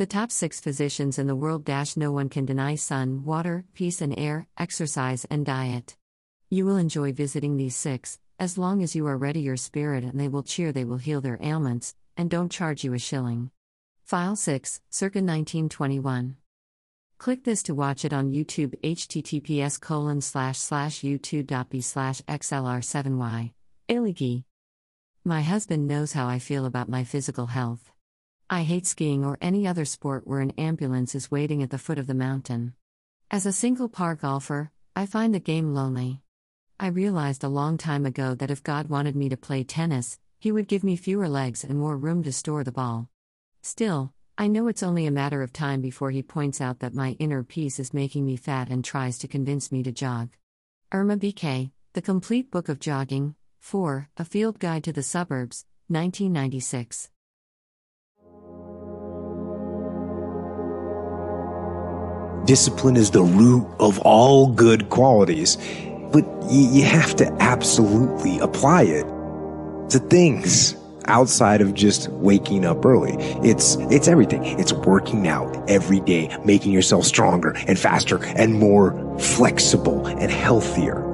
The top six physicians in the world no one can deny sun, water, peace and air, exercise, and diet. You will enjoy visiting these six, as long as you are ready your spirit and they will cheer, they will heal their ailments, and don't charge you a shilling. File 6, circa 1921. Click this to watch it on YouTube https colon slash slash youtube.b slash xlr7y. Aligi. My husband knows how I feel about my physical health. I hate skiing or any other sport where an ambulance is waiting at the foot of the mountain. As a single par golfer, I find the game lonely. I realized a long time ago that if God wanted me to play tennis, He would give me fewer legs and more room to store the ball. Still, I know it's only a matter of time before He points out that my inner peace is making me fat and tries to convince me to jog. Erma Bombeck, The Complete Book of Jogging, 4, A Field Guide to the Suburbs, 1996. Discipline is the root of all good qualities, but you have to absolutely apply it to things outside of just waking up early. It's it's everything. It's working out every day, making yourself stronger and faster and more flexible and healthier.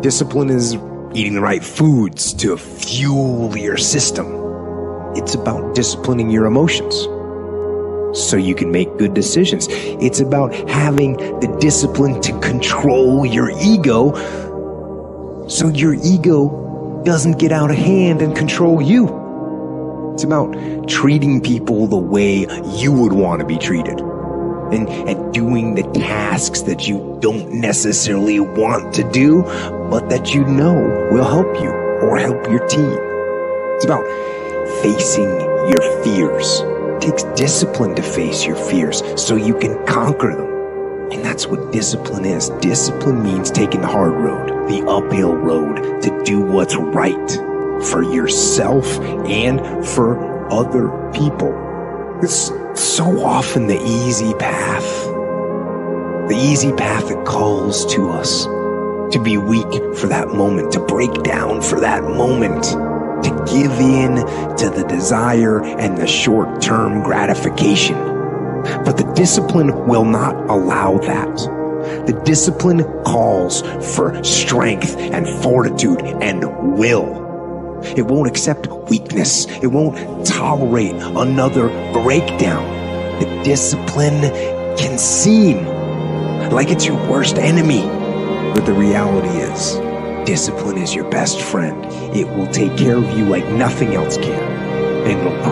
Discipline is eating the right foods to fuel your system. It's about disciplining your emotions so you can make good decisions. It's about having the discipline to control your ego so your ego doesn't get out of hand and control you. It's about treating people the way you would want to be treated and, and doing the tasks that you don't necessarily want to do, but that you know will help you or help your team. It's about facing your fears takes discipline to face your fears so you can conquer them. And that's what discipline is. Discipline means taking the hard road, the uphill road to do what's right for yourself and for other people. It's so often the easy path. The easy path that calls to us to be weak for that moment, to break down for that moment give in to the desire and the short term gratification. But the discipline will not allow that. The discipline calls for strength and fortitude and will. It won't accept weakness. It won't tolerate another breakdown. The discipline can seem like it's your worst enemy. But the reality is, Discipline is your best friend. It will take care of you like nothing else can. And it'll